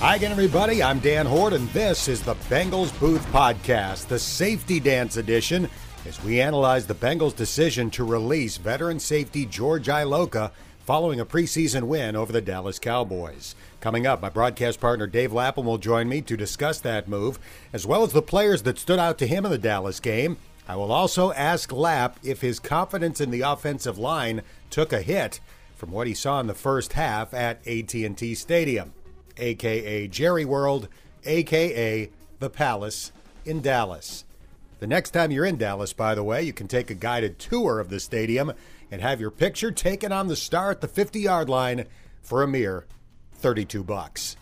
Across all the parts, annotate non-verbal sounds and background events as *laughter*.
Hi again, everybody. I'm Dan Hoard, and this is the Bengals Booth Podcast, the Safety Dance Edition, as we analyze the Bengals' decision to release veteran safety George Iloka following a preseason win over the Dallas Cowboys. Coming up, my broadcast partner Dave Lapham will join me to discuss that move, as well as the players that stood out to him in the Dallas game. I will also ask Lap if his confidence in the offensive line took a hit from what he saw in the first half at AT&T Stadium aka Jerry World, aka The Palace in Dallas. The next time you're in Dallas, by the way, you can take a guided tour of the stadium and have your picture taken on the star at the 50 yard line for a mere 32 bucks.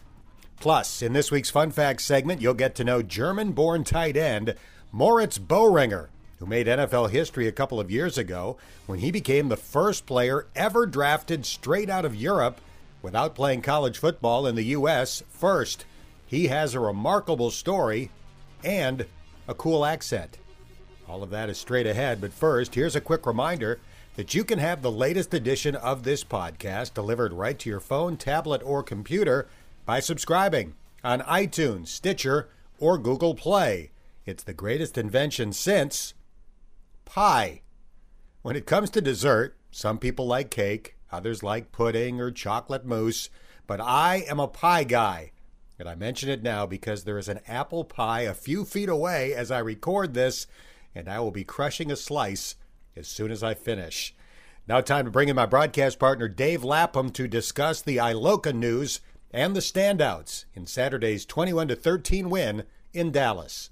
Plus, in this week's Fun Facts segment, you'll get to know German born tight end Moritz Boehringer, who made NFL history a couple of years ago when he became the first player ever drafted straight out of Europe without playing college football in the U.S. first. He has a remarkable story and a cool accent. All of that is straight ahead, but first, here's a quick reminder that you can have the latest edition of this podcast delivered right to your phone, tablet, or computer by subscribing on iTunes, Stitcher, or Google Play. It's the greatest invention since pie. When it comes to dessert, some people like cake, Others like pudding or chocolate mousse, but I am a pie guy. And I mention it now because there is an apple pie a few feet away as I record this, and I will be crushing a slice as soon as I finish. Now, time to bring in my broadcast partner, Dave Lapham, to discuss the Iloka news and the standouts in Saturday's 21 13 win in Dallas.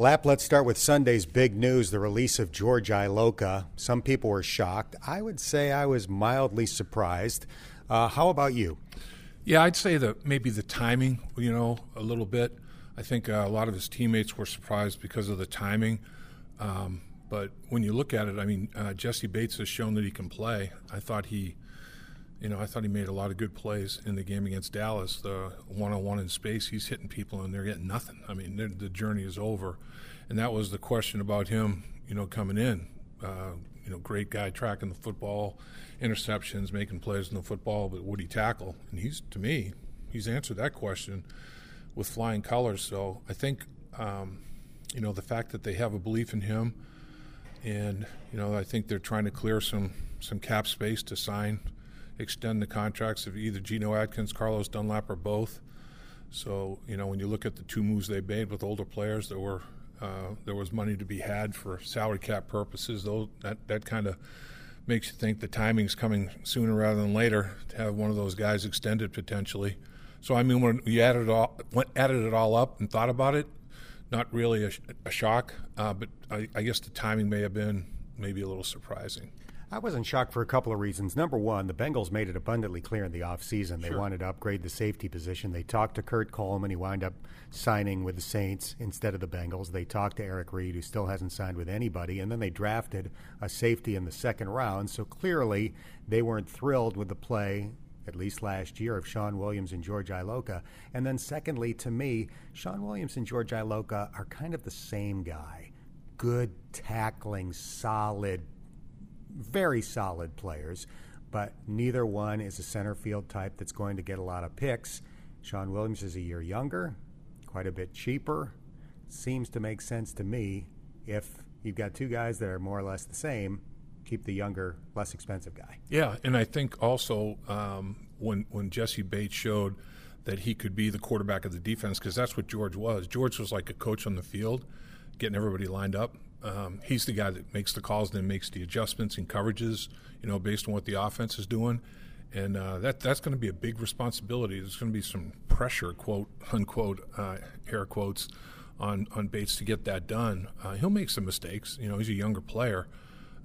Lap, let's start with Sunday's big news the release of George Iloka. Some people were shocked. I would say I was mildly surprised. Uh, how about you? Yeah, I'd say that maybe the timing, you know, a little bit. I think uh, a lot of his teammates were surprised because of the timing. Um, but when you look at it, I mean, uh, Jessie Bates has shown that he can play. I thought he you know, I thought he made a lot of good plays in the game against Dallas. The one-on-one in space, he's hitting people and they're getting nothing. I mean, the journey is over, and that was the question about him. You know, coming in, uh, you know, great guy tracking the football, interceptions, making plays in the football, but would he tackle? And he's, to me, he's answered that question with flying colors. So I think, um, you know, the fact that they have a belief in him, and you know, I think they're trying to clear some some cap space to sign extend the contracts of either Geno Atkins, Carlos Dunlap, or both. So you know when you look at the two moves they made with older players, there were uh, there was money to be had for salary cap purposes. Though that that kind of makes you think the timing's coming sooner rather than later to have one of those guys extended potentially. So I mean, when we added it all went, added it all up and thought about it, not really a, a shock, uh, but I, I guess the timing may have been maybe a little surprising. I wasn't shocked for a couple of reasons. Number one, the Bengals made it abundantly clear in the offseason they sure. wanted to upgrade the safety position. They talked to Kurt Coleman. He wound up signing with the Saints instead of the Bengals. They talked to Eric Reid, who still hasn't signed with anybody. And then they drafted a safety in the second round. So clearly, they weren't thrilled with the play at least last year, of Shawn Williams and George Iloka. And then, secondly, to me, Shawn Williams and George Iloka are kind of the same guy. Good tackling, solid very solid players, but neither one is a center field type that's going to get a lot of picks. Shawn Williams is a year younger, quite a bit cheaper. Seems to make sense to me if you've got two guys that are more or less the same. Keep the younger, less expensive guy. Yeah, and I think also um, when when Jessie Bates showed that he could be the quarterback of the defense because that's what George was. George was like a coach on the field, getting everybody lined up. Um, he's the guy that makes the calls then makes the adjustments and coverages, you know, based on what the offense is doing. And uh, that that's going to be a big responsibility. There's going to be some pressure, quote unquote, uh, air quotes, on on Bates to get that done. Uh, he'll make some mistakes. You know, he's a younger player.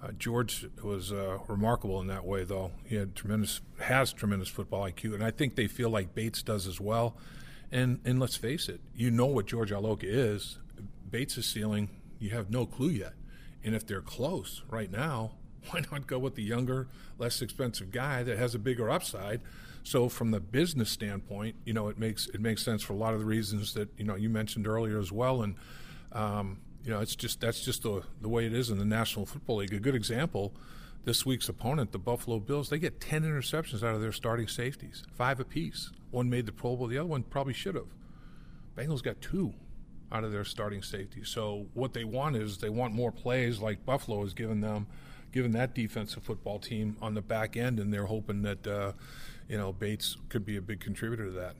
Uh, George was uh, remarkable in that way, though. He had tremendous has tremendous football IQ, and I think they feel like Bates does as well. And and let's face it, you know what George Iloka is. Bates' is ceiling you have no clue yet. And if they're close right now, *laughs* why not go with the younger, less expensive guy that has a bigger upside? So from the business standpoint, you know, it makes it makes sense for a lot of the reasons that you know you mentioned earlier as well. And um, you know, it's just that's just the the way it is in the National Football League. A good example. this week's opponent, the Buffalo Bills, they get 10 interceptions out of their starting safeties, five apiece. One made the Pro Bowl, the other one probably should have. Bengals got two out of their starting safety. So what they want is they want more plays like Buffalo has given them, given that defensive football team on the back end, and they're hoping that uh, you know Bates could be a big contributor to that.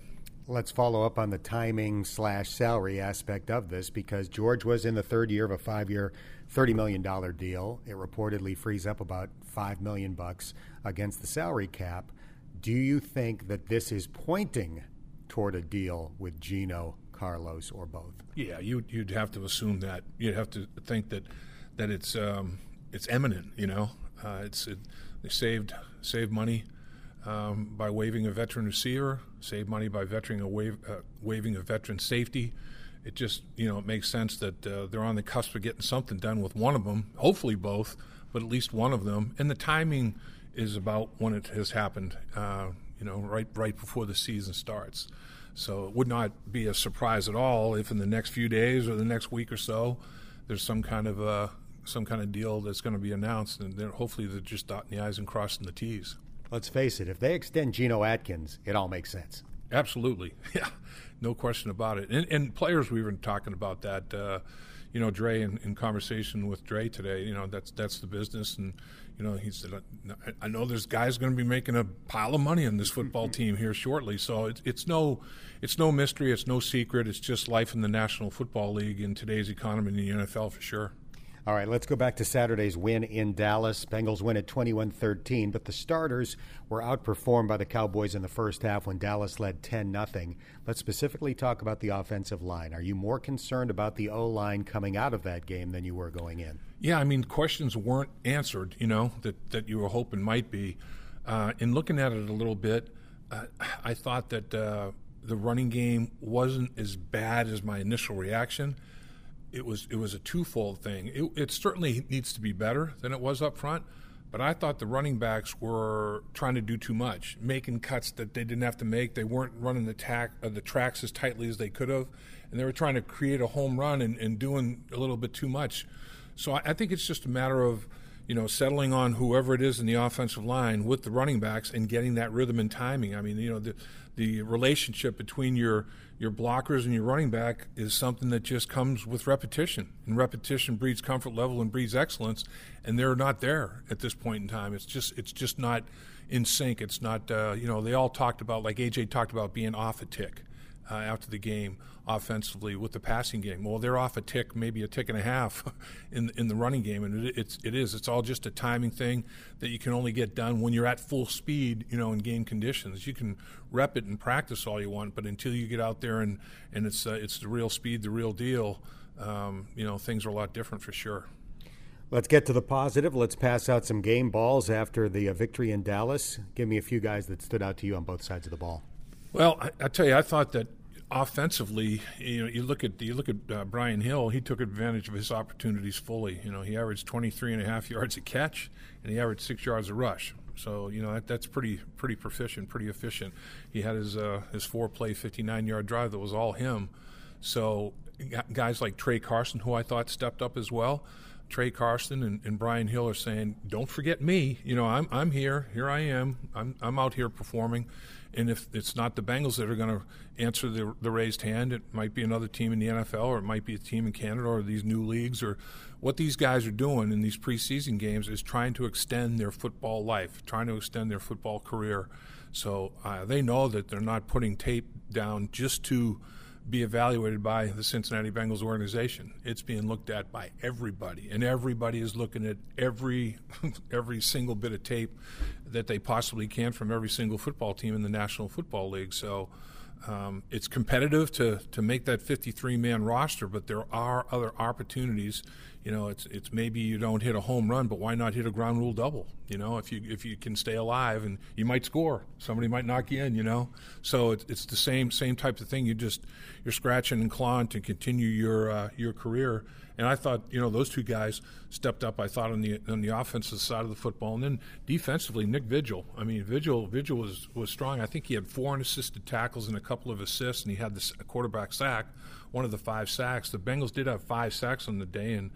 Let's follow up on the timing slash salary aspect of this because George was in the third year of a five year, thirty million dollar deal. It reportedly frees up about five million bucks against the salary cap. Do you think that this is pointing toward a deal with Geno, Carlos, or both? Yeah, you, you'd have to assume that. You'd have to think that that it's um, it's eminent. You know, uh, it's it, they saved saved money um, by waiving a veteran receiver, save money by veteran a waive, uh, waiving a veteran safety. It just you know it makes sense that uh, they're on the cusp of getting something done with one of them, hopefully both, but at least one of them. And the timing is about when it has happened. Uh, you know, right right before the season starts. So it would not be a surprise at all if in the next few days or the next week or so, there's some kind of uh, some kind of deal that's going to be announced, and then hopefully they're just dotting the i's and crossing the t's. Let's face it, if they extend Geno Atkins, it all makes sense. Absolutely, *laughs* yeah, no question about it. And, and players, we were talking about that. Uh, you know, Dre in, in, conversation with Dre today. You know, that's that's the business, and you know, he said, I know there's guys going to be making a pile of money on this football mm-hmm. team here shortly. So it's it's no it's no mystery, it's no secret. It's just life in the National Football League in today's economy in the NFL for sure. All right, let's go back to Saturday's win in Dallas. Bengals win at 21 13, but the starters were outperformed by the Cowboys in the first half when Dallas led 10 0. Let's specifically talk about the offensive line. Are you more concerned about the O line coming out of that game than you were going in? Yeah, I mean, questions weren't answered, you know, that, that you were hoping might be. Uh, in looking at it a little bit, uh, I thought that uh, the running game wasn't as bad as my initial reaction it was it was a twofold thing. It, it, certainly needs to be better than it was up front, but I thought the running backs were trying to do too much, making cuts that they didn't have to make. They weren't running the tack uh, the tracks as tightly as they could have, and they were trying to create a home run and, and doing a little bit too much. So I, I think it's just a matter of you know, settling on whoever it is in the offensive line with the running backs and getting that rhythm and timing. I mean, you know, the the relationship between your your blockers and your running back is something that just comes with repetition. And repetition breeds comfort level and breeds excellence, and they're not there at this point in time. It's just it's just not in sync. It's not uh, you know, they all talked about like AJ talked about being off a tick uh, after the game offensively with the passing game. Well, they're off a tick, maybe a tick and a half *laughs* in in the running game, and it, it's it is. It's all just a timing thing that you can only get done when you're at full speed, you know, in game conditions. You can rep it and practice all you want, but until you get out there and and it's uh, it's the real speed, the real deal. Um, you know, things are a lot different for sure. Let's get to the positive. Let's pass out some game balls after the uh, victory in Dallas. Give me a few guys that stood out to you on both sides of the ball. Well, I, I tell you, I thought that offensively, you know, you look at you look at uh, Brian Hill. He took advantage of his opportunities fully. You know, he averaged 23 and a half yards a catch, and he averaged six yards a rush. So you know that, that's pretty pretty proficient, pretty efficient. He had his uh, his four play 59 yard drive that was all him. So guys like Tra Carson, who I thought stepped up as well. Tra Carson and, and, Brian Hill are saying, "Don't forget me. You know, I'm I'm here. Here I am. I'm I'm out here performing." And if it's not the Bengals that are going to answer the, the raised hand, it might be another team in the NFL, or it might be a team in Canada, or these new leagues, or what these guys are doing in these preseason games is trying to extend their football life, trying to extend their football career. So uh, they know that they're not putting tape down just to be evaluated by the Cincinnati Bengals organization. It's being looked at by everybody, and everybody is looking at every *laughs* every single bit of tape that they possibly can from every single football team in the National Football League. So. Um, it's competitive to, to make that 53 man roster, but there are other opportunities you know, it's it's maybe you don't hit a home run, but why not hit a ground rule double? You know, if you if you can stay alive and you might score, somebody might knock you in. You know, so it's it's the same same type of thing. You just you're scratching and clawing to continue your uh, your career. And I thought, you know, those two guys stepped up. I thought on the on the offensive side of the football, and then defensively, Nick Vigil. I mean, Vigil Vigil was was strong. I think he had four unassisted tackles and a couple of assists, and he had the quarterback sack, one of the five sacks. The Bengals did have five sacks on the day, and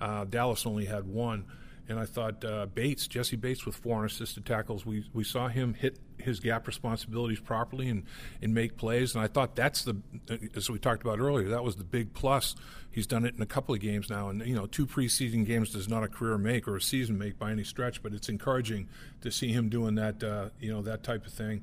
uh, Dallas only had one. And I thought uh, Bates, Jessie Bates, with four unassisted tackles, we, we saw him hit his gap responsibilities properly and, and make plays. And I thought that's the, as we talked about earlier, that was the big plus. He's done it in a couple of games now. And, you know, two preseason games does not a career make or a season make by any stretch, but it's encouraging to see him doing that, uh, you know, that type of thing.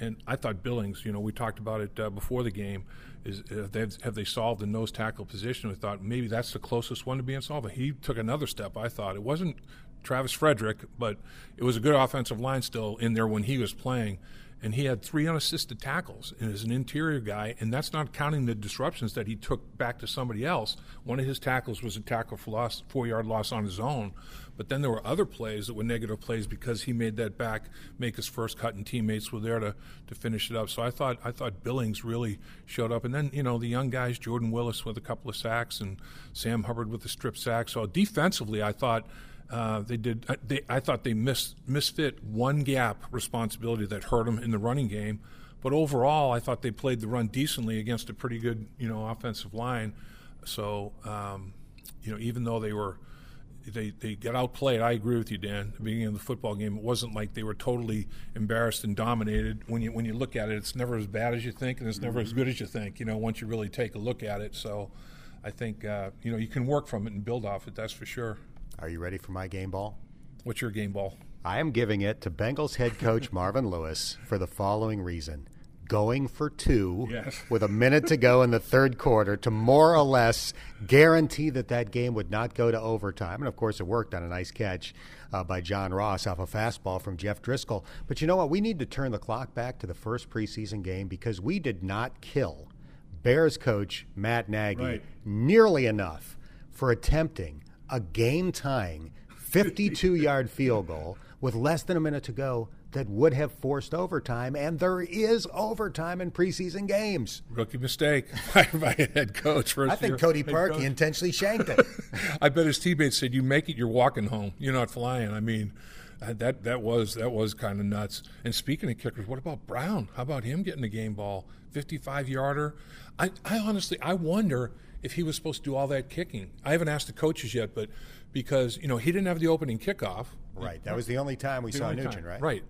And I thought Billings, you know, we talked about it uh, before the game. Is uh, they, have they solved the nose tackle position? We thought maybe that's the closest one to being solved. He took another step. I thought it wasn't Travis Frederick, but it was a good offensive line still in there when he was playing and he had three unassisted tackles and is an interior guy, and that's not counting the disruptions that he took back to somebody else. One of his tackles was a tackle for loss, four yard loss on his own, but then there were other plays that were negative plays because he made that back make his first cut, and teammates were there to, to finish it up. So I thought I thought Billings really showed up, and then you know the young guys, Jordan Willis with a couple of sacks, and Sam Hubbard with the strip sack. So defensively, I thought uh, they did. Uh, they, I thought they misfit one gap responsibility that hurt them in the running game, but overall, I thought they played the run decently against a pretty good, you know, offensive line. So, um, you know, even though they were they they got outplayed, I agree with you, Dan. the beginning of the football game, it wasn't like they were totally embarrassed and dominated. When you when you look at it, it's never as bad as you think, and it's never as good as you think. You know, once you really take a look at it. So, I think uh, you know you can work from it and build off it. That's for sure. Are you ready for my game ball? What's your game ball? I am giving it to Bengals head coach *laughs* Marvin Lewis for the following reason. Going for two yes. with a minute to go in the third quarter to more or less guarantee that that game would not go to overtime. And of course, it worked on a nice catch uh, by John Ross off a fastball from Jeff Driskel. But you know what? We need to turn the clock back to the first preseason game because we did not kill Bears coach Matt Nagy right. nearly enough for attempting a game tying 52 yard field goal with less than a minute to go that would have forced overtime, and there is overtime in preseason games. Rookie mistake *laughs* by, by head coach. I think Cody Parkey intentionally shanked it. *laughs* I bet his teammates said, "You make it, you're walking home. You're not flying." I mean, that that was that was kind of nuts. And speaking of kickers, what about Brown? How about him getting the game ball, 55 yarder? I, I honestly I wonder if he was supposed to do all that kicking. I haven't asked the coaches yet, but because you know he didn't have the opening kickoff. Right. That was the only time we saw Nugent. Time. Right. Right.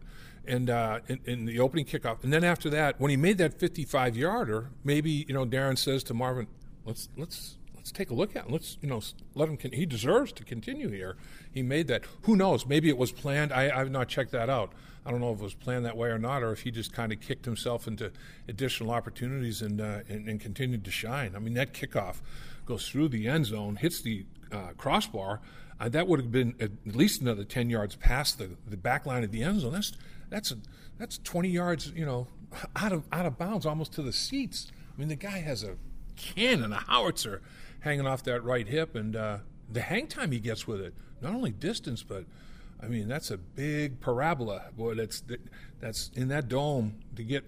And uh, in, in, the opening kickoff, and then after that, when he made that 55 yarder, maybe you know Darrin says to Marvin, "Let's let's let's take a look at him. Let's you know let him. Con- he deserves to continue here. He made that. Who knows? Maybe it was planned. I, I've not checked that out. I don't know if it was planned that way or not, or if he just kind of kicked himself into additional opportunities and, uh, and, and continued to shine. I mean, that kickoff goes through the end zone, hits the uh, crossbar. Uh, that would have been at least another ten yards past the, the back line of the end zone. That's that's a, that's twenty yards, you know, out of out of bounds, almost to the seats. I mean, the guy has a cannon, a howitzer, hanging off that right hip, and uh, the hang time he gets with it, not only distance, but I mean, that's a big parabola. Boy, that's that's in that dome to get.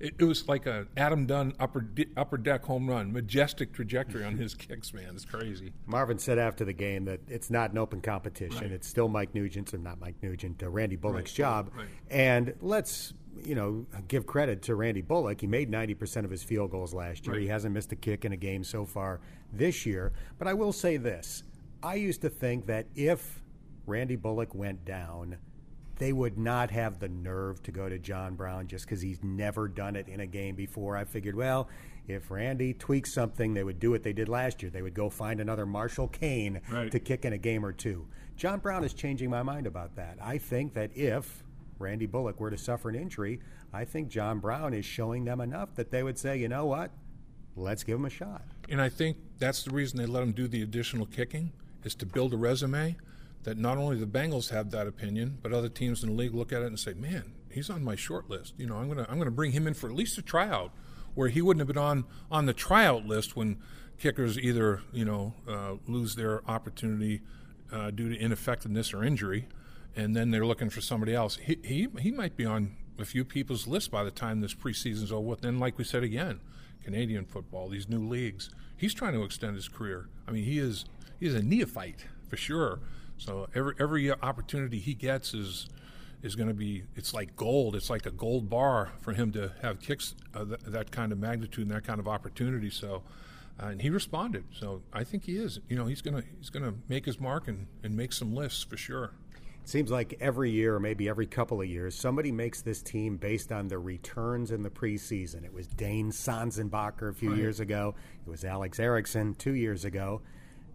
It, it, was like a Adam Dunn upper upper deck home run, majestic trajectory on his *laughs* kicks. Man, it's crazy. Marvin said after the game that it's not an open competition. Right. It's still Mike Nugent's, or not Mike Nugent, uh, Randy Bullock's right. job. Right. And let's you know give credit to Randy Bullock. He made ninety percent of his field goals last year. He hasn't missed a kick in a game so far this year. But I will say this: I used to think that if Randy Bullock went down, they would not have the nerve to go to Jon Brown just because he's never done it in a game before. I figured, well, if Randy tweaks something, they would do what they did last year. They would go find another Marshall Koehn right. to kick in a game or two. Jon Brown is changing my mind about that. I think that if Randy Bullock were to suffer an injury, I think Jon Brown is showing them enough that they would say, you know what, let's give him a shot. And I think that's the reason they let him do the additional kicking is to build a resume that not only the Bengals have that opinion, but other teams in the league look at it and say, "Man, he's on my short list. You know, I'm gonna I'm gonna bring him in for at least a tryout, where he wouldn't have been on on the tryout list when kickers either you know uh, lose their opportunity uh, due to ineffectiveness or injury, and then they're looking for somebody else. He he he might be on a few people's list by the time this preseason's over with. Then, like we said again, Canadian football, these new leagues, he's trying to extend his career. I mean, he is he is a neophyte for sure. So every every opportunity he gets is is going to be it's like gold. It's like a gold bar for him to have kicks uh, th- that kind of magnitude and that kind of opportunity. So uh, and he responded. So I think he is. You know, he's gonna he's gonna make his mark and, and make some lists for sure. Seems like every year, or maybe every couple of years, somebody makes this team based on their returns in the preseason. It was Dane Sanzenbacher a few right. years ago. It was Alex Erickson two years ago.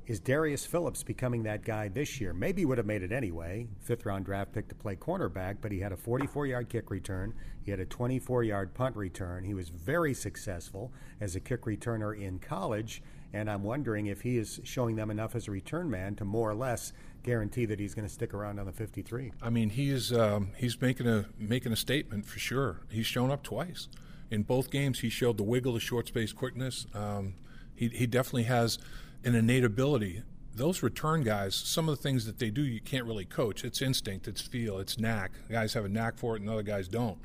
Is Darius Phillips becoming that guy this year? Maybe would have made it anyway. Fifth round draft pick to play cornerback, but he had a 44 yard kick return. He had a 24 yard punt return. He was very successful as a kick returner in college. And I'm wondering if he is showing them enough as a return man to more or less guarantee that he's going to stick around on the 53. I mean, he is um, he's making a making a statement for sure. He's shown up twice in both games. He showed the wiggle, the short space quickness. Um, he he definitely has an innate ability. Those return guys, some of the things that they do, you can't really coach. It's instinct, it's feel, it's knack. Guys have a knack for it, and other guys don't.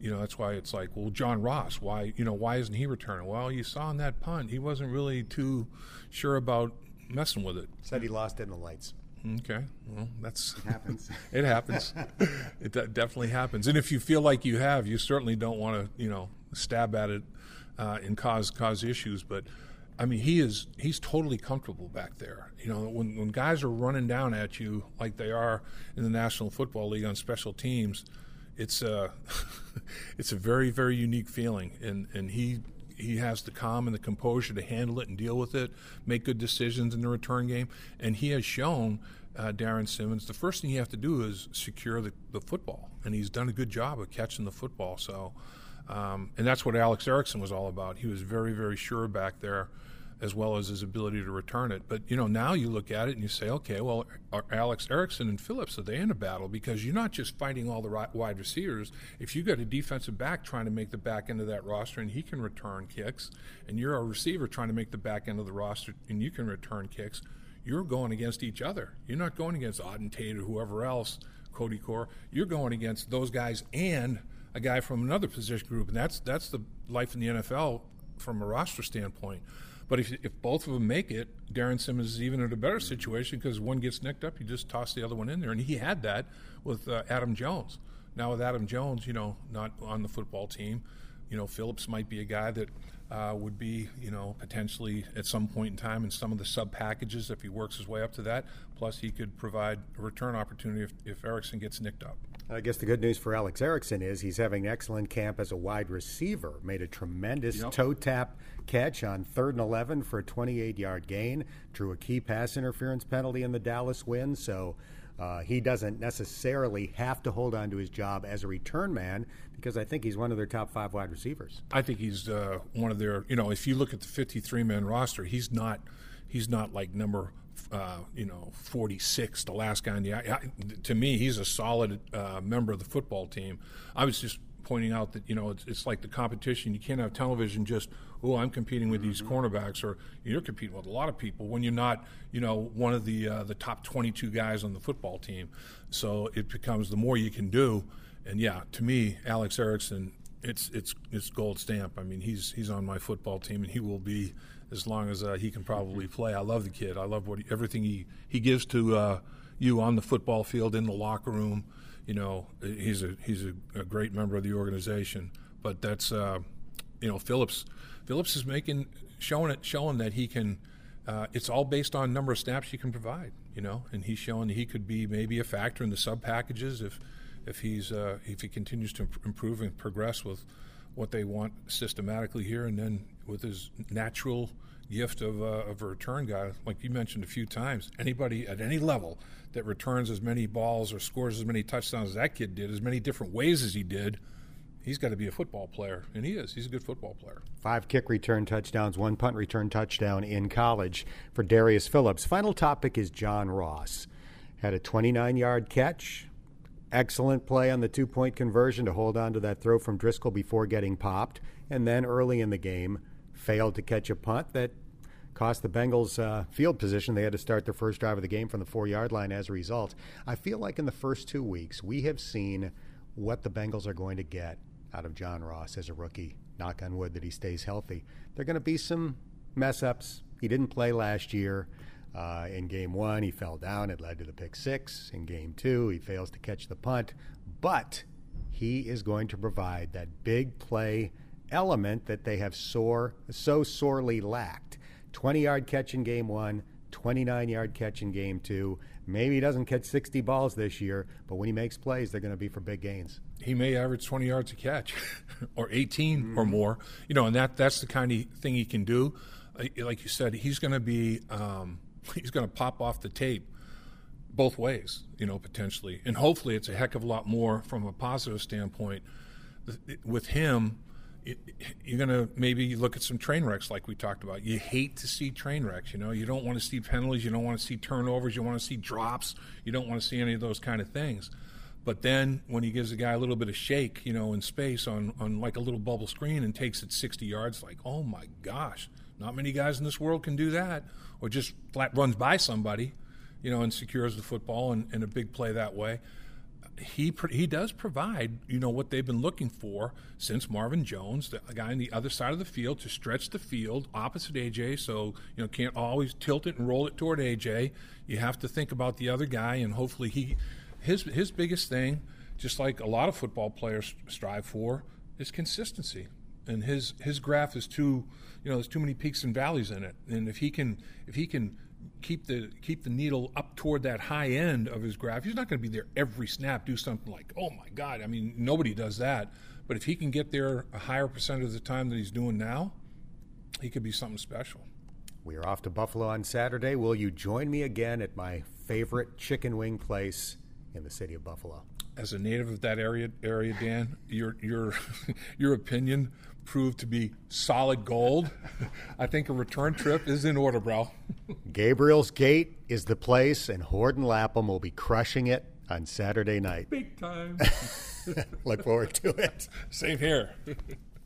You know, that's why it's like, well, John Ross, why, you know, why isn't he returning? Well, you saw in that punt, he wasn't really too sure about messing with it. Said he lost it in the lights. Okay, well, that's it happens. *laughs* it happens. it definitely happens. And if you feel like you have, you certainly don't want to, you know, stab at it uh, and cause cause issues. But I mean, he is he's totally comfortable back there. You know, when when guys are running down at you like they are in the National Football League on special teams, it's a *laughs* it's a very very unique feeling, and and he he has the calm and the composure to handle it and deal with it, make good decisions in the return game, and he has shown. Uh, Darrin Simmons, the first thing you have to do is secure the, the football, and he's done a good job of catching the football. So, um, and that's what Alex Erickson was all about. He was very, very sure back there as well as his ability to return it. But you know, now you look at it and you say, okay, well, uh, Alex Erickson and Phillips are they in a battle because you're not just fighting all the right wide receivers. If you got a defensive back trying to make the back end of that roster and he can return kicks, and you're a receiver trying to make the back end of the roster and you can return kicks, you're going against each other. You're not going against Auden Tate or whoever else, Cody Core. You're going against those guys and a guy from another position group, and that's that's the life in the NFL from a roster standpoint. But if, if both of them make it, Darrin Simmons is even in a better situation because one gets nicked up, you just toss the other one in there. And he had that with uh, Adam Jones. Now, with Adam Jones, you know, not on the football team, you know, Phillips might be a guy that uh, would be, you know, potentially at some point in time in some of the sub packages if he works his way up to that. Plus, he could provide a return opportunity if, if Erickson gets nicked up. I guess the good news for Alex Erickson is he's having an excellent camp as a wide receiver. Made a tremendous yep. toe tap catch on third and 11 for a 28 yard gain, drew a key pass interference penalty in the Dallas win. So uh, he doesn't necessarily have to hold on to his job as a return man because I think he's one of their top five wide receivers. I think he's uh, one of their, you know, if you look at the 53 man roster, he's not. He's not like number uh, you know, 46, the last guy in the. I, to me, he's a solid uh, member of the football team. I was just pointing out that you know it's, it's, like the competition. You can't have television just oh I'm competing with these cornerbacks or you're competing with a lot of people when you're not you know one of the uh, the top 22 guys on the football team. So it becomes the more you can do. And yeah, to me, Alex Erickson, it's it's it's gold stamp. I mean, he's he's on my football team and he will be as long as uh, he can probably play. I love the kid. I love what he, everything he, he gives to uh, you on the football field, in the locker room. You know, he's a he's a, a great member of the organization. But that's uh, you know Phillips. Phillips is making showing it showing that he can. Uh, it's all based on number of snaps you can provide. You know, and he's showing he could be maybe a factor in the sub packages if if he's uh, if he continues to improve and progress with what they want systematically here, and then with his natural gift of, uh, of a return guy, like you mentioned a few times, anybody at any level that returns as many balls or scores as many touchdowns as that kid did, as many different ways as he did, he's got to be a football player, and he is. He's a good football player. Five kick return touchdowns, one punt return touchdown in college for Darius Phillips. Final topic is John Ross. Had a 29 yard catch. Excellent play on the two point conversion to hold on to that throw from Driskel before getting popped. And then early in the game, failed to catch a punt that cost the Bengals uh, field position. They had to start their first drive of the game from the four yard line as a result. I feel like in the first two weeks, we have seen what the Bengals are going to get out of John Ross as a rookie. Knock on wood that he stays healthy. There are going to be some mess ups. He didn't play last year. Uh, in game one, he fell down. It led to the pick six. In game two, he fails to catch the punt. But he is going to provide that big play element that they have sore, so sorely lacked. 20 yard catch in game one, 29 yard catch in game two. Maybe he doesn't catch 60 balls this year, but when he makes plays, they're going to be for big gains. He may average 20 yards a catch *laughs* or 18 mm-hmm. or more. You know, and that that's the kind of thing he can do. Uh, like you said, he's going to be um, he's going to pop off the tape both ways, you know, potentially. And hopefully it's a heck of a lot more from a positive standpoint. With him, it, you're going to maybe look at some train wrecks like we talked about. You hate to see train wrecks, you know. You don't want to see penalties, you don't want to see turnovers, you want to see drops, you don't want to see any of those kind of things. But then when he gives a guy a little bit of shake, you know, in space on, on like a little bubble screen and takes it 60 yards, like, oh my gosh, not many guys in this world can do that. Or just flat runs by somebody you know, and secures the football and, and a big play that way. He he does provide you know what they've been looking for since Marvin Jones, the guy on the other side of the field to stretch the field opposite AJ. So you know can't always tilt it and roll it toward AJ. You have to think about the other guy, and hopefully he his his biggest thing, just like a lot of football players strive for, is consistency. And his his graph is too you know there's too many peaks and valleys in it. And if he can if he can keep the keep the needle up toward that high end of his graph. He's not going to be there every snap, do something like, oh my God. I mean, nobody does that. But if he can get there a higher percentage of the time than he's doing now, he could be something special. We are off to Buffalo on Saturday. Will you join me again at my favorite chicken wing place in the city of Buffalo? As a native of that area, area Dan, your your *laughs* your opinion proved to be solid gold. *laughs* I think a return trip is in order, bro. Gabriel's Gate is the place, and Hoard and Lapham will be crushing it on Saturday night. Big time. *laughs* Look forward to it. Same here.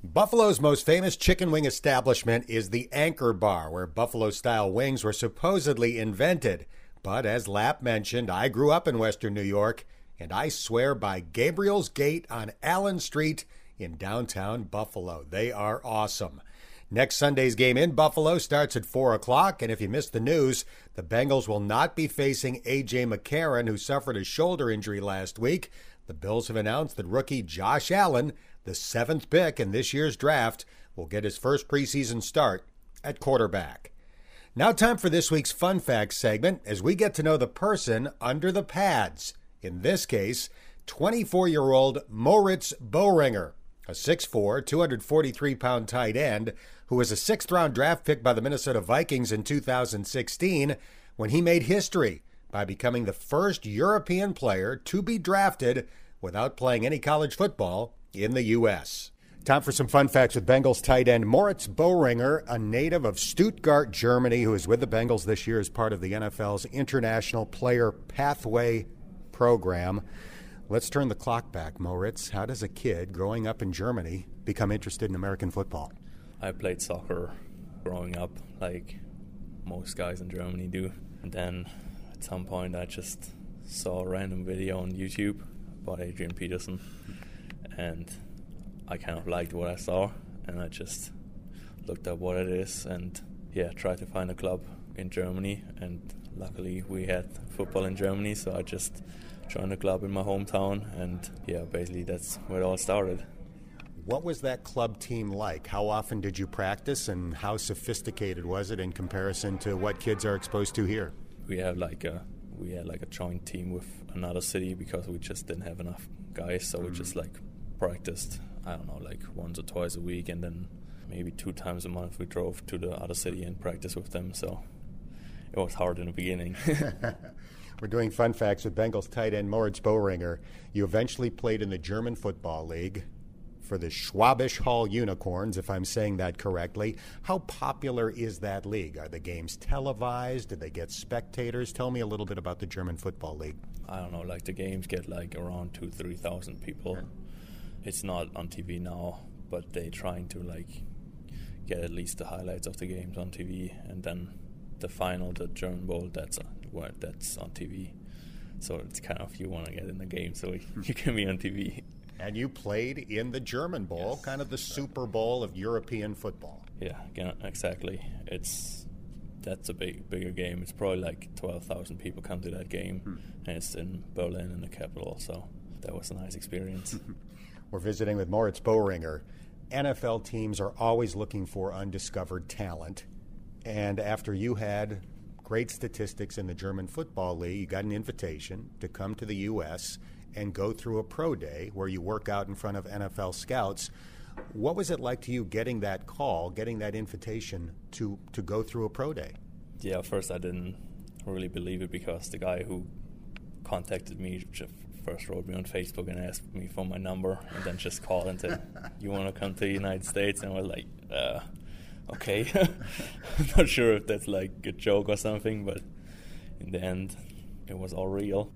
Buffalo's most famous chicken wing establishment is the Anchor Bar, where Buffalo style wings were supposedly invented. But as Lap mentioned, I grew up in Western New York, and I swear by Gabriel's Gate on Allen Street in downtown Buffalo. They are awesome. Next Sunday's game in Buffalo starts at 4 o'clock, and if you missed the news, the Bengals will not be facing A.J. McCarron, who suffered a shoulder injury last week. The Bills have announced that rookie Josh Allen, the seventh pick in this year's draft, will get his first preseason start at quarterback. Now, time for this week's Fun Facts segment as we get to know the person under the pads. In this case, 24 year old Moritz Boehringer a 6'4, 243 pound tight end who was a sixth round draft pick by the Minnesota Vikings in 2016 when he made history by becoming the first European player to be drafted without playing any college football in the U.S. Time for some fun facts with Bengals tight end Moritz Boehringer, a native of Stuttgart, Germany, who is with the Bengals this year as part of the NFL's International Player Pathway program. Let's turn the clock back, Moritz. How does a kid growing up in Germany become interested in American football? I played soccer growing up, like most guys in Germany do. And then at some point, I just saw a random video on YouTube about Adrian Peterson, and I kind of liked what I saw, and I just looked up what it is, and yeah, tried to find a club in Germany. And luckily, we had football in Germany, so I just joined a club in my hometown, and yeah, basically that's where it all started. What was that club team like? How often did you practice, and how sophisticated was it in comparison to what kids are exposed to here? We have like a we had like a joint team with another city because we just didn't have enough guys, so mm-hmm. we just like practiced. I don't know, like once or twice a week, and then maybe two times a month we drove to the other city and practiced with them. So it was hard in the beginning. *laughs* *laughs* We're doing fun facts with Bengals tight end Moritz Boehringer. You eventually played in the German Football League for the Schwäbisch Hall Unicorns, if I'm saying that correctly. How popular is that league? Are the games televised? Do they get spectators? Tell me a little bit about the German Football League. I don't know, like the games get like around two, three thousand people. It's not on TV now, but they're trying to like get at least the highlights of the games on TV, and then the final, the German Bowl, that's what that's on TV. So it's kind of you want to get in the game, so *laughs* you can be on TV. And you played in the German Bowl, yes. kind of the Super Bowl of European football. Yeah, exactly. It's that's a big bigger game. It's probably like twelve thousand people come to that game, hmm. and it's in Berlin in the capital. So that was a nice experience. *laughs* We're visiting with Moritz Boehringer. NFL teams are always looking for undiscovered talent. And after you had great statistics in the German Football League, you got an invitation to come to the U.S. and go through a pro day where you work out in front of NFL scouts. What was it like to you getting that call, getting that invitation to, to go through a pro day? Yeah, at first I didn't really believe it because the guy who contacted me first wrote me on Facebook and asked me for my number and then just called and said, You want to come to the United States? And I was like, uh, Okay. I'm *laughs* not sure if that's like a joke or something, but in the end, it was all real.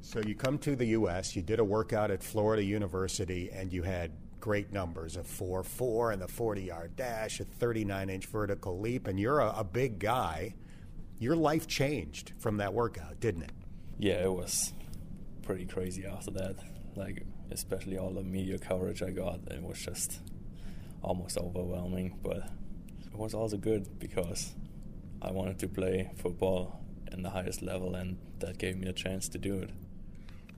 So you come to the U.S., you did a workout at Florida University, and you had great numbers a 4 4 and the 40 yard dash, a 39 inch vertical leap, and you're a, a, big guy. Your life changed from that workout, didn't it? Yeah, it was pretty crazy after that. Like, especially all the media coverage I got, it was just almost overwhelming. But it was also good because I wanted to play football in the highest level, and that gave me a chance to do it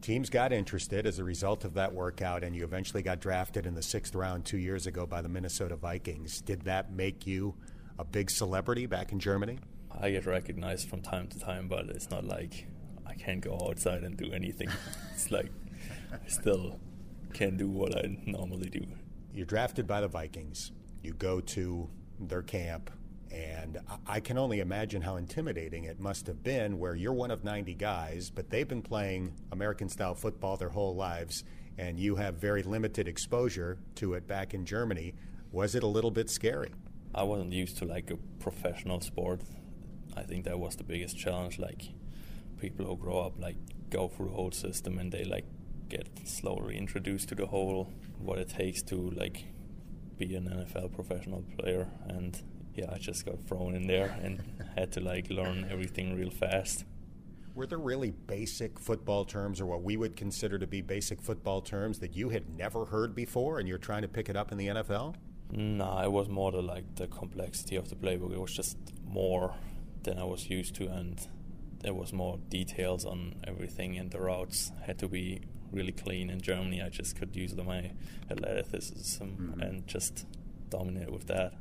teams got interested as a result of that workout, and you eventually got drafted in the sixth round two years ago by the Minnesota Vikings. Did that make you a big celebrity back in Germany? I get recognized from time to time, but it's not like I can't go outside and do anything. *laughs* it's like I still can't do what I normally do. You're drafted by the Vikings. You go to their camp. And I can only imagine how intimidating it must have been where you're one of 90 guys, but they've been playing American style football their whole lives, and you have very limited exposure to it back in Germany. Was it a little bit scary? I wasn't used to like a professional sport. I think that was the biggest challenge. Like people who grow up, like go through the whole system and they like get slowly introduced to the whole what it takes to like be an NFL professional player and yeah, I just got thrown in there and had to like learn everything real fast. Were there really basic football terms, or what we would consider to be basic football terms, that you had never heard before, and you're trying to pick it up in the NFL? Nah, it was more the like the complexity of the playbook. It was just more than I was used to, and there was more details on everything, and the routes had to be really clean. In Germany, I just could use the my athleticism mm-hmm. and just dominate with that.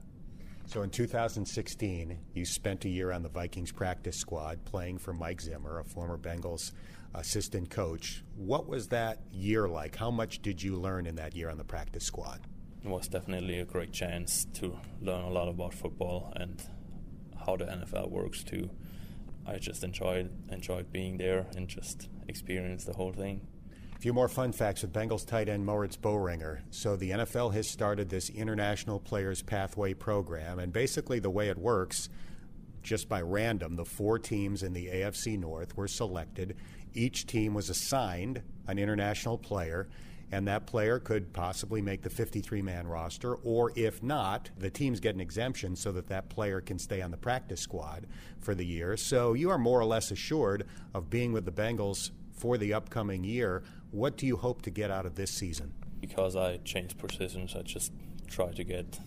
So in 2016, you spent a year on the Vikings practice squad playing for Mike Zimmer, a former Bengals assistant coach. What was that year like? How much did you learn in that year on the practice squad? It was definitely a great chance to learn a lot about football and how the NFL works too. I just enjoyed enjoyed being there and just experienced the whole thing. A few more fun facts with Bengals tight end Moritz Boehringer. So the NFL has started this International Players Pathway program, and basically the way it works, just by random, the four teams in the AFC North were selected. Each team was assigned an international player, and that player could possibly make the 53 man roster, or if not, the teams get an exemption so that that player can stay on the practice squad for the year. So you are more or less assured of being with the Bengals for the upcoming year. What do you hope to get out of this season? Because I changed positions, I just try to get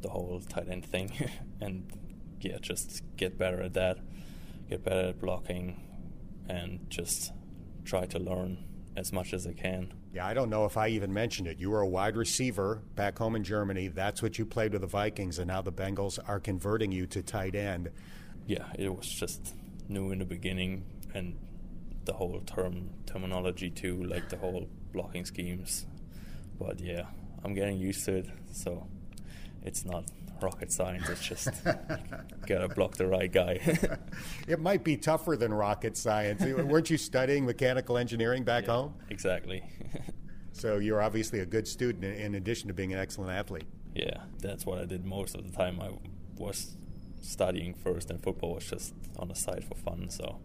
the whole tight end thing *laughs* and yeah, just get better at that, get better at blocking, and just try to learn as much as I can. Yeah, I don't know if I even mentioned it. You were a wide receiver back home in Germany. That's what you played with the Vikings, and now the Bengals are converting you to tight end. Yeah, it was just new in the beginning, and the whole term terminology too, like the whole blocking schemes. But yeah, I'm getting used to it, so it's not rocket science. It's just *laughs* gotta block the right guy. *laughs* it might be tougher than rocket science. *laughs* Weren't you studying mechanical engineering back yeah, home? Exactly. so you're obviously a good student in addition to being an excellent athlete. Yeah, that's what I did most of the time. I was studying first, and football was just on the side for fun. So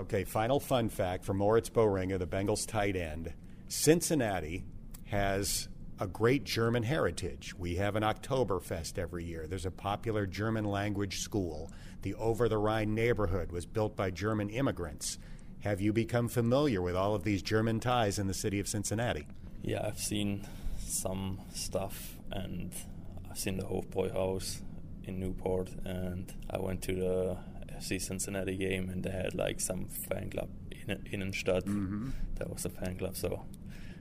Okay, final fun fact for Moritz Boehringer, the Bengals tight end. Cincinnati has a great German heritage. We have an Oktoberfest every year. There's a popular German language school. The Over the Rhine neighborhood was built by German immigrants. Have you become familiar with all of these German ties in the city of Cincinnati? Yeah, I've seen some stuff, and I've seen the Hofbräuhaus in Newport, and I went to the FC Cincinnati game, and they had like some fan club in Innenstadt. Mm-hmm. That was a fan club. So,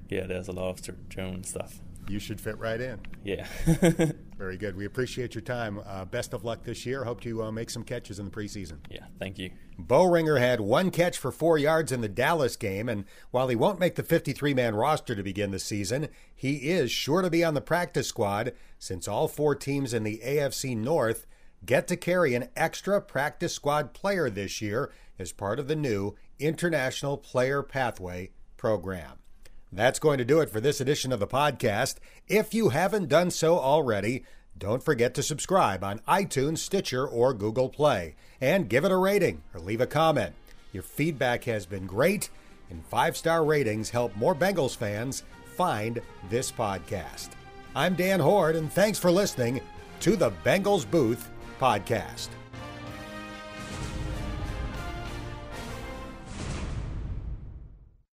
yeah, there's a lot of German stuff. you should fit right in. Yeah. *laughs* *laughs* Very good. We appreciate your time. Uh, best of luck this year. Hope to uh, make some catches in the preseason. yeah, thank you. Boehringer had one catch for four yards in the Dallas game, and while he won't make the 53 man roster to begin the season, he is sure to be on the practice squad since all four teams in the AFC North get to carry an extra practice squad player this year as part of the new International Player Pathway program. That's going to do it for this edition of the podcast. If you haven't done so already, don't forget to subscribe on iTunes, Stitcher, or Google Play, and give it a rating or leave a comment. Your feedback has been great, and five star ratings help more Bengals fans find this podcast. I'm Dan Hoard, and thanks for listening to the Bengals Booth Podcast.